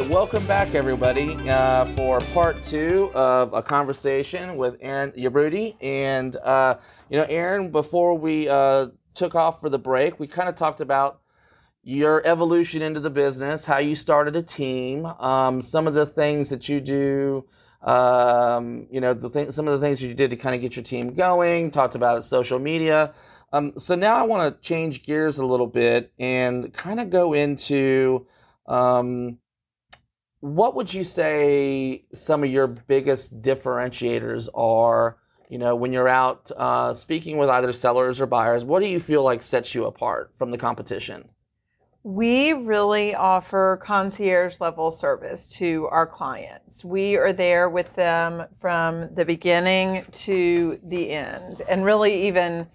right, welcome back, everybody, uh, for part two of a conversation with Erin Yabroudy. And, uh, you know, Erin, before we uh, took off for the break, we kind of talked about your evolution into the business, how you started a team, um, some of the things that you do. Um, you know, the some of the things that you did to kind of get your team going. Talked about it, social media. Um, so now I want to change gears a little bit and kind of go into um, what would you say some of your biggest differentiators are? You know, when you're out uh, speaking with either sellers or buyers, what do you feel like sets you apart from the competition? We really offer concierge level service to our clients. We are there with them from the beginning to the end, and really even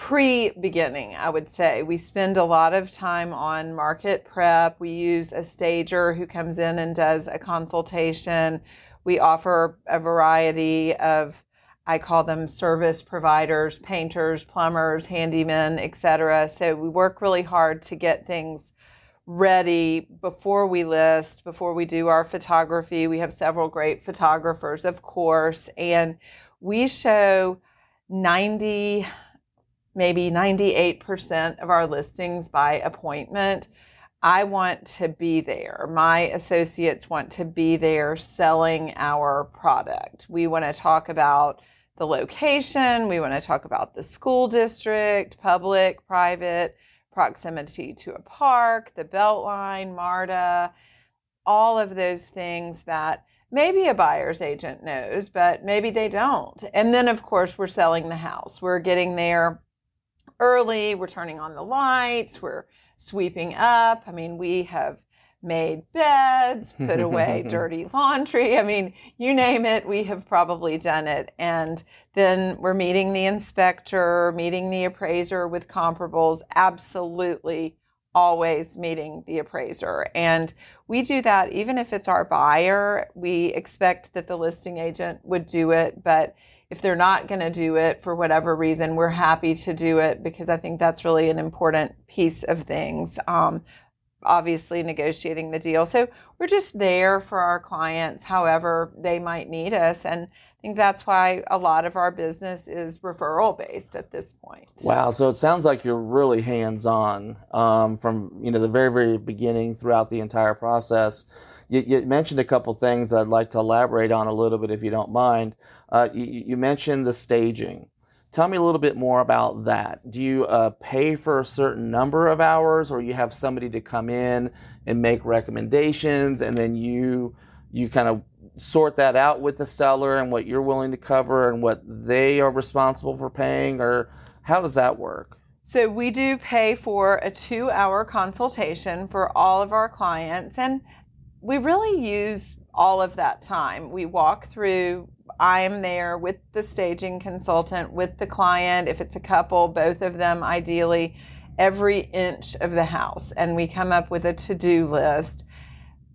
pre beginning, I would say. We spend a lot of time on market prep. We use a stager who comes in and does a consultation. We offer a variety of I call them service providers, painters, plumbers, handymen, etc. So we work really hard to get things ready before we list, before we do our photography. We have several great photographers, of course, and we show 90 maybe 98% of our listings by appointment. I want to be there. My associates want to be there selling our product. We want to talk about the location, we want to talk about the school district, public, private, proximity to a park, the Beltline, MARTA, all of those things that maybe a buyer's agent knows, but maybe they don't. And then, of course, we're selling the house. We're getting there early, we're turning on the lights, we're sweeping up. I mean, we have made beds, put away dirty laundry. I mean, you name it, we have probably done it. And then we're meeting the inspector, meeting the appraiser with comparables, absolutely always meeting the appraiser. And we do that even if it's our buyer. We expect that the listing agent would do it, but if they're not going to do it for whatever reason, we're happy to do it because I think that's really an important piece of things. Um, obviously, negotiating the deal. So we're just there for our clients, however they might need us. And I think that's why a lot of our business is referral based at this point. Wow! So it sounds like you're really hands on um, from you know the very very beginning throughout the entire process. You, you, mentioned a couple things that I'd like to elaborate on a little bit, if you don't mind. Uh, you, you, mentioned the staging. Tell me a little bit more about that. Do you uh, pay for a certain number of hours, or you have somebody to come in and make recommendations, and then you you kind of sort that out with the seller and what you're willing to cover and what they are responsible for paying, or how does that work? So, we do pay for a two hour consultation for all of our clients, and we really use all of that time. We walk through, I am there with the staging consultant, with the client. If it's a couple, both of them ideally, every inch of the house, and we come up with a to do list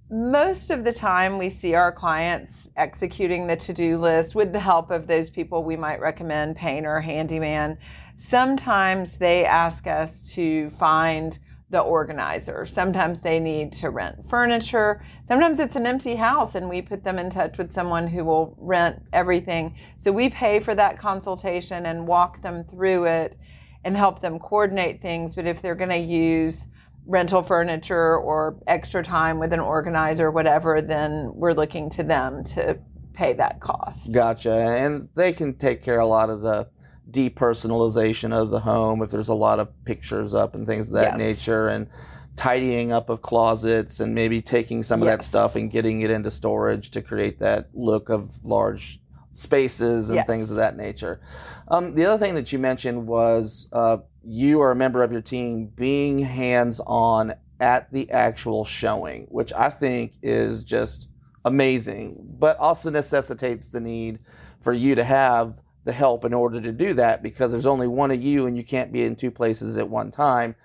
most of the time we see our clients executing the to-do list with the help of those people we might recommend painter handyman. Sometimes they ask us to find the organizer. Sometimes they need to rent furniture. Sometimes it's an empty house and we put them in touch with someone who will rent everything. So we pay for that consultation and walk them through it and help them coordinate things. But if they're going to use rental furniture or extra time with an organizer, whatever, then we're looking to them to pay that cost. Gotcha. And they can take care of a lot of the depersonalization of the home if there's a lot of pictures up and things of that yes. nature and tidying up of closets and maybe taking some of yes. that stuff and getting it into storage to create that look of large spaces and yes. things of that nature. Um, the other thing that you mentioned was uh, you are a member of your team being hands on at the actual showing, which I think is just amazing, but also necessitates the need for you to have the help in order to do that because there's only one of you and you can't be in two places at one time.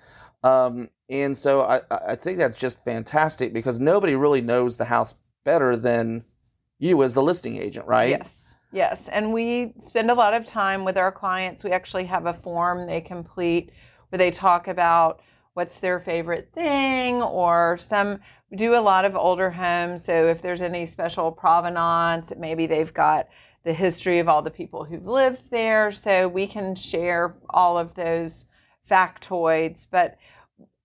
Um, and so I, I think that's just fantastic because nobody really knows the house better than you as the listing agent, right? Yes. Yes, and we spend a lot of time with our clients. We actually have a form they complete where they talk about what's their favorite thing or some do a lot of older homes. So if there's any special provenance, maybe they've got the history of all the people who've lived there. So we can share all of those factoids. But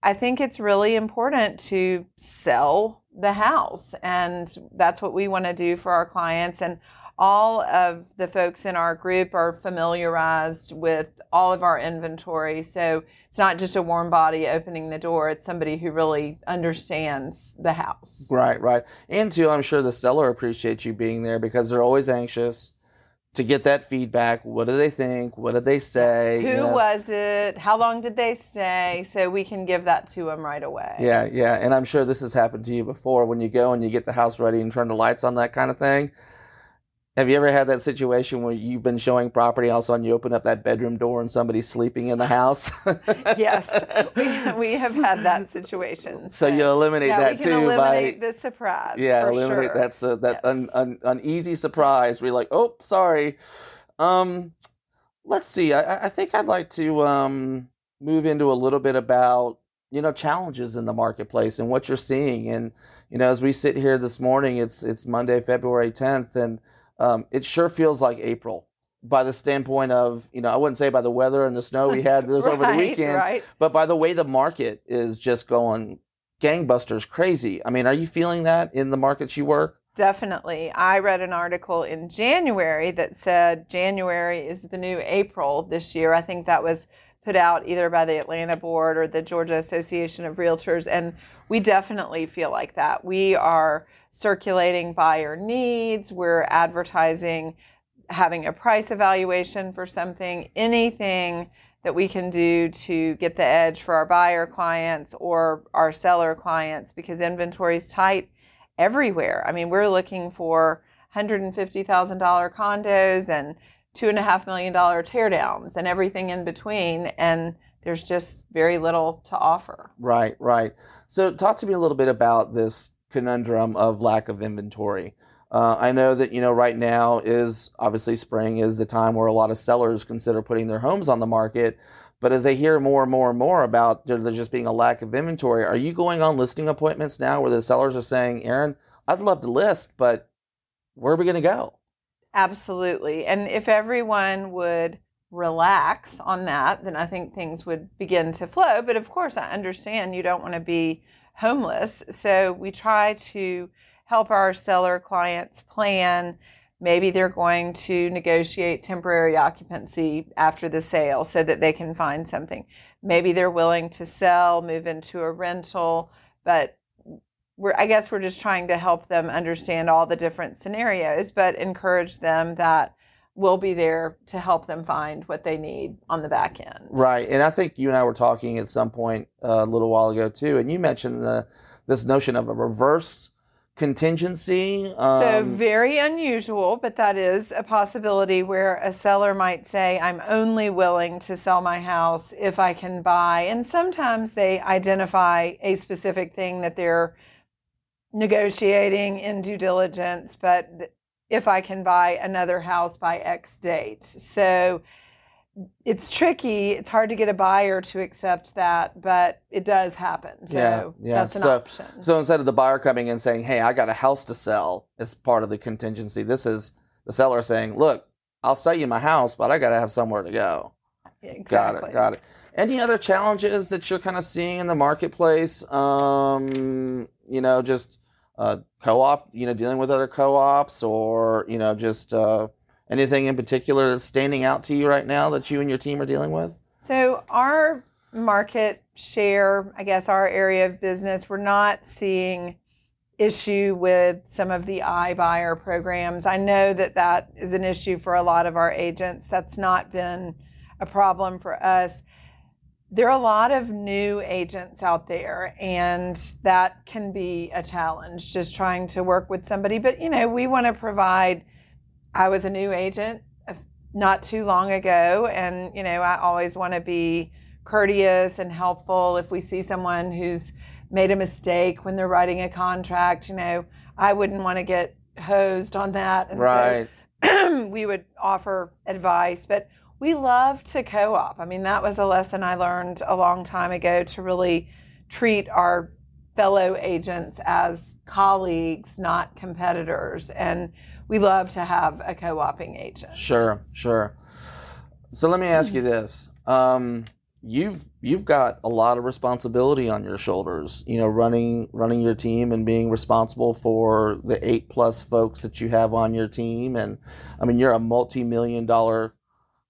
I think it's really important to sell the house. And that's what we want to do for our clients. And all of the folks in our group are familiarized with all of our inventory. So it's not just a warm body opening the door, it's somebody who really understands the house. Right, right. And too, I'm sure the seller appreciates you being there because they're always anxious to get that feedback. What do they think? What did they say? Who you know? was it? How long did they stay? So we can give that to them right away. Yeah, yeah. And I'm sure this has happened to you before when you go and you get the house ready and turn the lights on, that kind of thing. Have you ever had that situation where you've been showing property, all of a sudden you open up that bedroom door and somebody's sleeping in the house? yes, we, we have had that situation. So, you eliminate yeah, that too eliminate by the surprise. Yeah, eliminate sure. that so that yes. un, un, uneasy surprise. You're like, oh, sorry. Um, let's see. I, I think I'd like to um, move into a little bit about you know challenges in the marketplace and what you're seeing. And you know, as we sit here this morning, it's it's Monday, February 10th, and um, it sure feels like April by the standpoint of, you know, I wouldn't say by the weather and the snow we had this right, over the weekend, right. but by the way the market is just going gangbusters crazy. I mean, are you feeling that in the markets you work? Definitely. I read an article in January that said January is the new April this year. I think that was put out either by the Atlanta Board or the Georgia Association of Realtors. And we definitely feel like that. We are circulating buyer needs, we're advertising having a price evaluation for something, anything that we can do to get the edge for our buyer clients or our seller clients because inventory is tight everywhere. I mean, we're looking for $150,000 condos and two and a half million dollar teardowns and everything in between. And there's just very little to offer. Right, right. So, talk to me a little bit about this conundrum of lack of inventory. Uh, I know that you know right now is obviously spring is the time where a lot of sellers consider putting their homes on the market. But as they hear more and more and more about there just being a lack of inventory, are you going on listing appointments now where the sellers are saying, "Erin, I'd love to list, but where are we going to go?" Absolutely, and if everyone would relax on that, then I think things would begin to flow. But of course, I understand you don't want to be homeless. So we try to help our seller clients plan. Maybe they're going to negotiate temporary occupancy after the sale so that they can find something. Maybe they're willing to sell, move into a rental, but we're, I guess we're just trying to help them understand all the different scenarios, but encourage them that we'll be there to help them find what they need on the back end. Right, and I think you and I were talking at some point uh, a little while ago too, and you mentioned the this notion of a reverse contingency. Um, so very unusual, but that is a possibility where a seller might say, "I'm only willing to sell my house if I can buy," and sometimes they identify a specific thing that they're negotiating in due diligence, but if I can buy another house by X date. So it's tricky. It's hard to get a buyer to accept that, but it does happen. So yeah, yeah. that's an so, option. So instead of the buyer coming in saying, "Hey, I got a house to sell," as part of the contingency, this is the seller saying, "Look, I'll sell you my house, but I got to have somewhere to go." Exactly. Got it. Got it. Any other challenges that you're kind of seeing in the marketplace? Um, you know, just uh, co-op, you know, dealing with other co-ops, or you know, just uh, anything in particular that's standing out to you right now that you and your team are dealing with? So our market share, I guess, our area of business, we're not seeing issue with some of the iBuyer programs. I know that that is an issue for a lot of our agents. That's not been a problem for us there are a lot of new agents out there and that can be a challenge just trying to work with somebody. But you know we want to provide i was a new agent uh, not too long ago and you know i always want to be courteous and helpful. If we see someone who's made a mistake when they're writing a contract you know i wouldn't want to get hosed on that. And right. so we would offer advice. But we love to co op. I mean, that was a lesson I learned a long time ago to really treat our fellow agents as colleagues, not competitors. And we love to have a co-oping agent. Sure, sure. So let me ask you this. Um, you've you've got a lot of responsibility on your shoulders you know running running your team and being responsible for the eight plus folks that you have on your team and i mean you're a multi-million dollar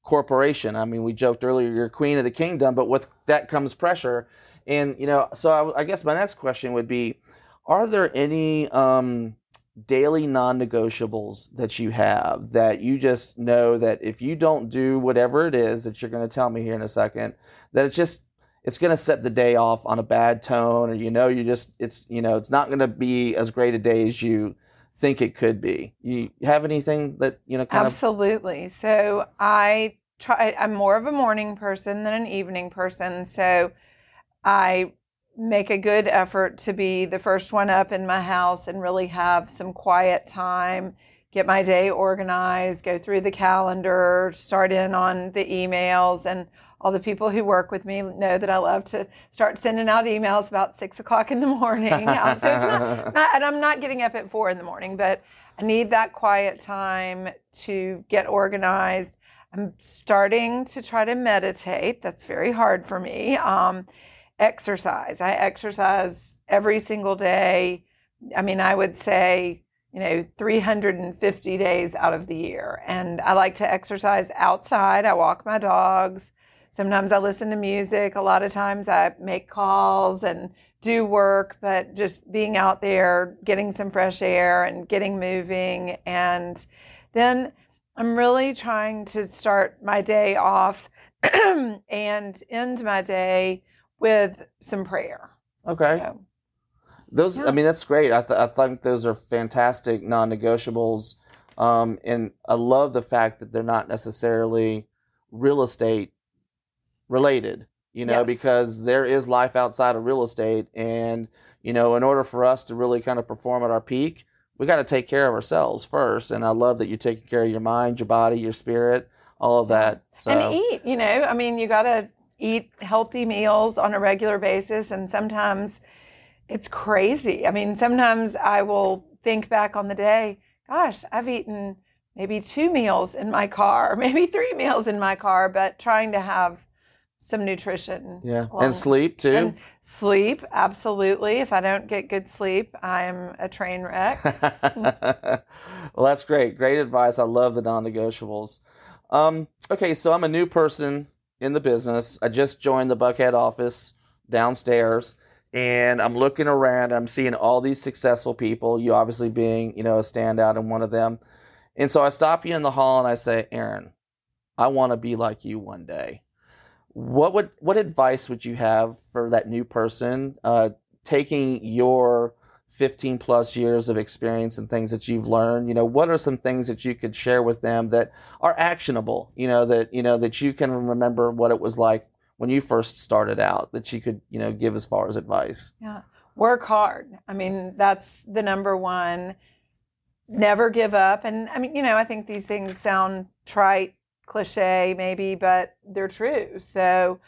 corporation. I mean we joked earlier you're queen of the kingdom but with that comes pressure. And you know so i, I guess my next question would be are there any um, daily non-negotiables that you have that you just know that if you don't do whatever it is that you're going to tell me here in a second that it's just it's going to set the day off on a bad tone or you know you just it's you know it's not going to be as great a day as you think it could be you have anything that you know absolutely of... so i try i'm more of a morning person than an evening person so i make a good effort to be the first one up in my house and really have some quiet time, get my day organized, go through the calendar, start in on the emails. And all the people who work with me know that I love to start sending out emails about six o'clock in the morning. um, so it's not, not, and I'm not getting up at four in the morning, but I need that quiet time to get organized. I'm starting to try to meditate. That's very hard for me. Um, exercise. I exercise every single day. I mean, I would say, you know, 350 days out of the year. And I like to exercise outside. I walk my dogs. Sometimes I listen to music. A lot of times I make calls and do work, but just being out there, getting some fresh air and getting moving. And then I'm really trying to start my day off and end my day with some prayer. Okay. So, those, yeah. I mean, that's great. I, th- I think those are fantastic non-negotiables, um, and I love the fact that they're not necessarily real estate related. You know, yes. because there is life outside of real estate, and you know, in order for us to really kind of perform at our peak, we got to take care of ourselves first. And I love that you're taking care of your mind, your body, your spirit, all of that. So. And eat. You know, I mean, you got to eat healthy meals on a regular basis and sometimes it's crazy. I mean, sometimes I will think back on the day, gosh, I've eaten maybe two meals in my car, maybe three meals in my car, but trying to have some nutrition. Yeah. And sleep too. And sleep, absolutely. If I don't get good sleep, I'm a train wreck. well, that's great. Great advice. I love the non negotiables. Um, okay, so I'm a new person in the business. I just joined the Buckhead office downstairs and I'm looking around. I'm seeing all these successful people, you obviously being, you know, a standout and one of them. And so I stop you in the hall and I say, Erin, I want to be like you one day. What would what advice would you have for that new person uh, taking your 15 plus years of experience and things that you've learned? You know what are some things that you could share with them that are actionable you know that you know that you can remember what it was like when you first started out that you could you know give as far as advice? Yeah. Work hard. I mean that's the number one. Never give up. And i mean you know i think these things sound trite cliche maybe but they're true so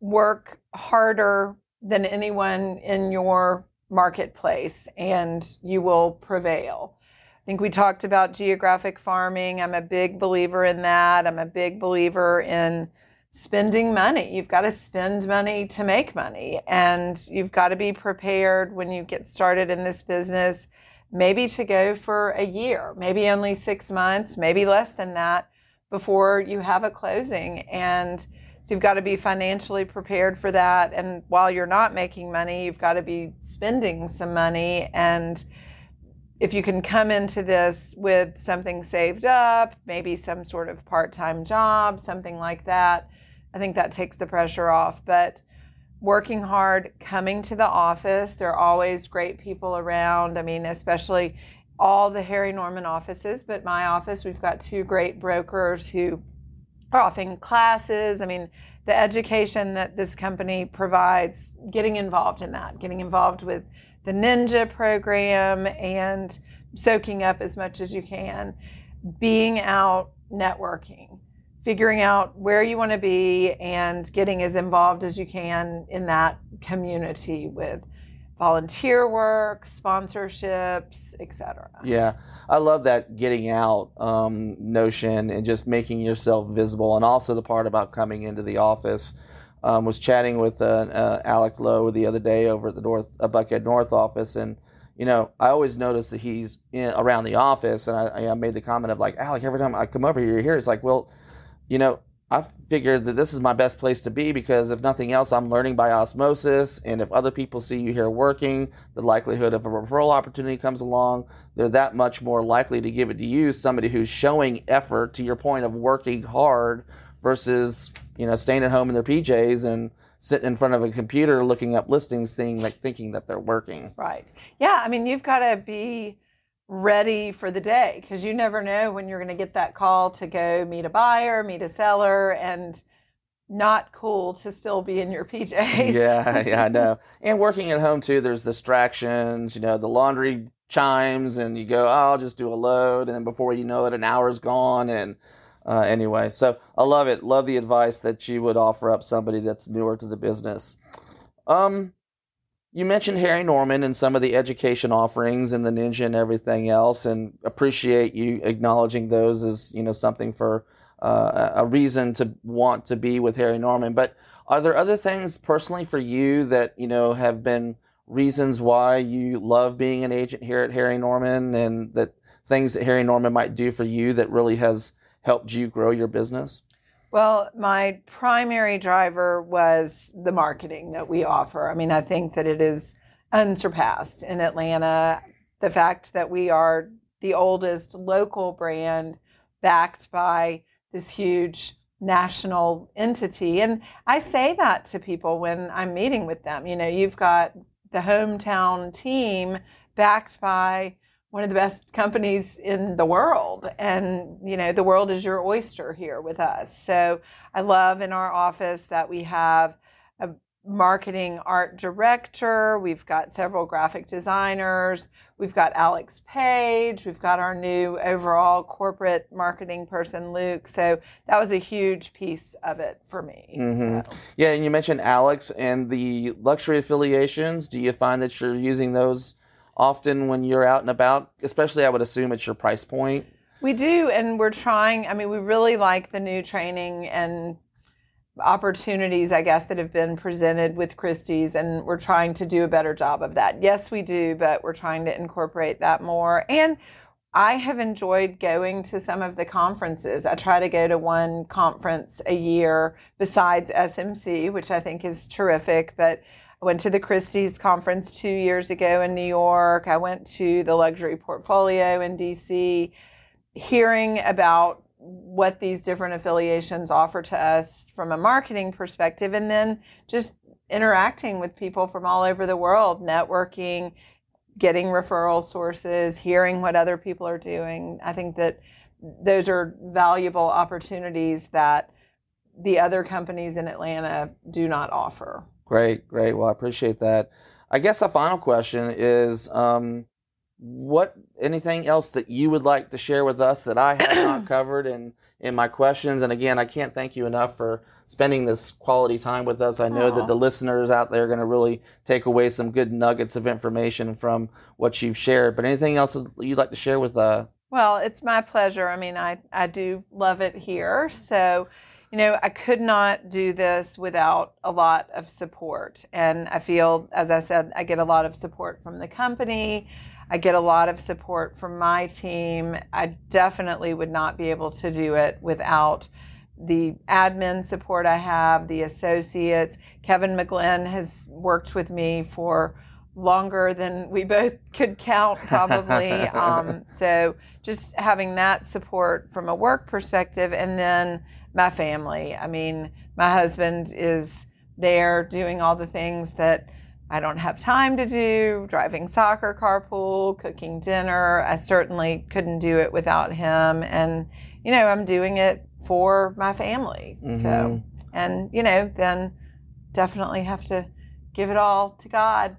work harder than anyone in your marketplace and you will prevail. I think we talked about geographic farming. I'm a big believer in that. I'm a big believer in spending money. You've got to spend money to make money, and you've got to be prepared when you get started in this business, maybe to go for a year, maybe only six months, maybe less than that before you have a closing. And so you've got to be financially prepared for that. And while you're not making money, you've got to be spending some money. And if you can come into this with something saved up, maybe some sort of part time job, something like that, I think that takes the pressure off. But working hard, coming to the office, there are always great people around. I mean, especially all the Harry Norman offices, but my office, we've got two great brokers who are offering classes. I mean, the education that this company provides, getting involved in that, getting involved with the Ninja program and soaking up as much as you can, being out networking, figuring out where you want to be and getting as involved as you can in that community with volunteer work, sponsorships, etc. Yeah, I love that getting out um, notion and just making yourself visible, and also the part about coming into the office. Um, was chatting with uh, uh, Alec Lowe the other day over at the North uh, Buckhead North office, and you know I always notice that he's in, around the office, and I, I made the comment of like Alec, every time I come over here, you're here. It's like, well, you know, I figured that this is my best place to be because if nothing else, I'm learning by osmosis. And if other people see you here working, the likelihood of a referral opportunity comes along, they're that much more likely to give it to you, somebody who's showing effort to your point of working hard versus, you know, staying at home in their PJs and sitting in front of a computer looking up listings thing like thinking that they're working. Right. Yeah, I mean, you've got to be ready for the day because you never know when you're going to get that call to go meet a buyer, meet a seller, and not cool to still be in your PJs. Yeah, yeah, I know. And working at home too, there's distractions, you know, the laundry chimes and you go, oh, I'll just do a load. And then before you know it, an hour's gone. And uh, anyway, so I love it. Love the advice that you would offer up somebody that's newer to the business. Um, you mentioned Harry Norman and some of the education offerings and the Ninja and everything else, and appreciate you acknowledging those as you know something for uh, a reason to want to be with Harry Norman. But are there other things personally for you that you know have been reasons why you love being an agent here at Harry Norman, and that things that Harry Norman might do for you that really has helped you grow your business? Well, my primary driver was the marketing that we offer. I mean, I think that it is unsurpassed in Atlanta. The fact that we are the oldest local brand backed by this huge national entity. And I say that to people when I'm meeting with them. You know, you've got the hometown team backed by one of the best companies in the world. And you know the world is your oyster here with us. So i love in our office that we have a marketing art director. We've got several graphic designers. We've got alex page. We've got our new overall corporate marketing person luke. So that was a huge piece of it for me. Mm-hmm. so. yeah and you mentioned alex and the luxury affiliations. Do you find that you're using those often when you're out and about? Especially, I would assume it's your price point. We do, and we're trying. I mean, we really like the new training and opportunities, I guess, that have been presented with Christie's, and we're trying to do a better job of that. Yes, we do, but we're trying to incorporate that more. And I have enjoyed going to some of the conferences. I try to go to one conference a year besides SMC, which I think is terrific, but I went to the Christie's conference two years ago in New York. I went to the luxury portfolio in DC, hearing about what these different affiliations offer to us from a marketing perspective, and then just interacting with people from all over the world, networking, getting referral sources, hearing what other people are doing. I think that those are valuable opportunities that the other companies in Atlanta do not offer. Great, great. Well, I appreciate that. I guess a final question is um, what anything else that you would like to share with us that I have not covered in in my questions? And again, I can't thank you enough for spending this quality time with us. I know Aww. that the listeners out there are going to really take away some good nuggets of information from what you've shared. But anything else you'd like to share with uh Well, it's my pleasure. I mean, I I do love it here. So you know, I could not do this without a lot of support. And I feel, as I said, I get a lot of support from the company. I get a lot of support from my team. I definitely would not be able to do it without the admin support I have, the associates. Kevin McGlynn has worked with me for longer than we both could count, probably. um, so just having that support from a work perspective, and then my family. I mean, my husband is there doing all the things that I don't have time to do driving soccer carpool, cooking dinner. I certainly couldn't do it without him. And, you know, I'm doing it for my family. Mm-hmm. So, and, you know, then definitely have to give it all to God.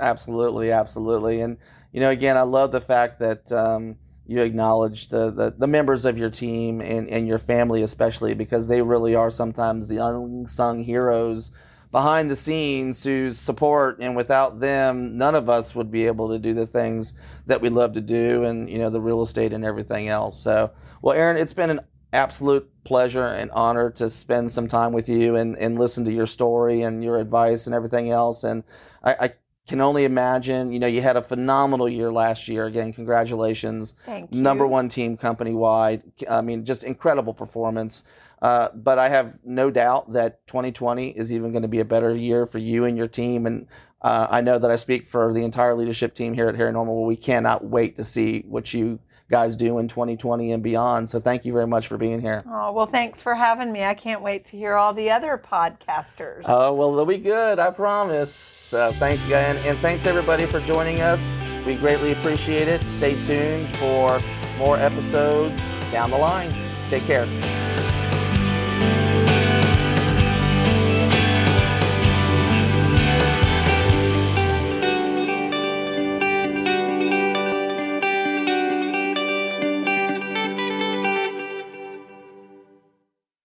Absolutely, absolutely. And, you know, again, I love the fact that, um, you acknowledge the, the, the, members of your team and, and your family especially because they really are sometimes the unsung heroes behind the scenes whose support and without them, none of us would be able to do the things that we love to do and, you know, the real estate and everything else. So, well, Erin it's been an absolute pleasure and honor to spend some time with you and, and listen to your story and your advice and everything else. And I, I can only imagine, you know, you had a phenomenal year last year. Again, congratulations. Thank you. Number one team company wide. I mean, just incredible performance. Uh, but I have no doubt that 2020 is even going to be a better year for you and your team. And uh, I know that I speak for the entire leadership team here at Harry Norman. We cannot wait to see what you guys do in 2020 and beyond. So thank you very much for being here. Oh, well, thanks for having me. I can't wait to hear all the other podcasters. Oh, well, they'll be good, I promise. So thanks again. And thanks everybody for joining us. We greatly appreciate it. Stay tuned for more episodes down the line. Take care.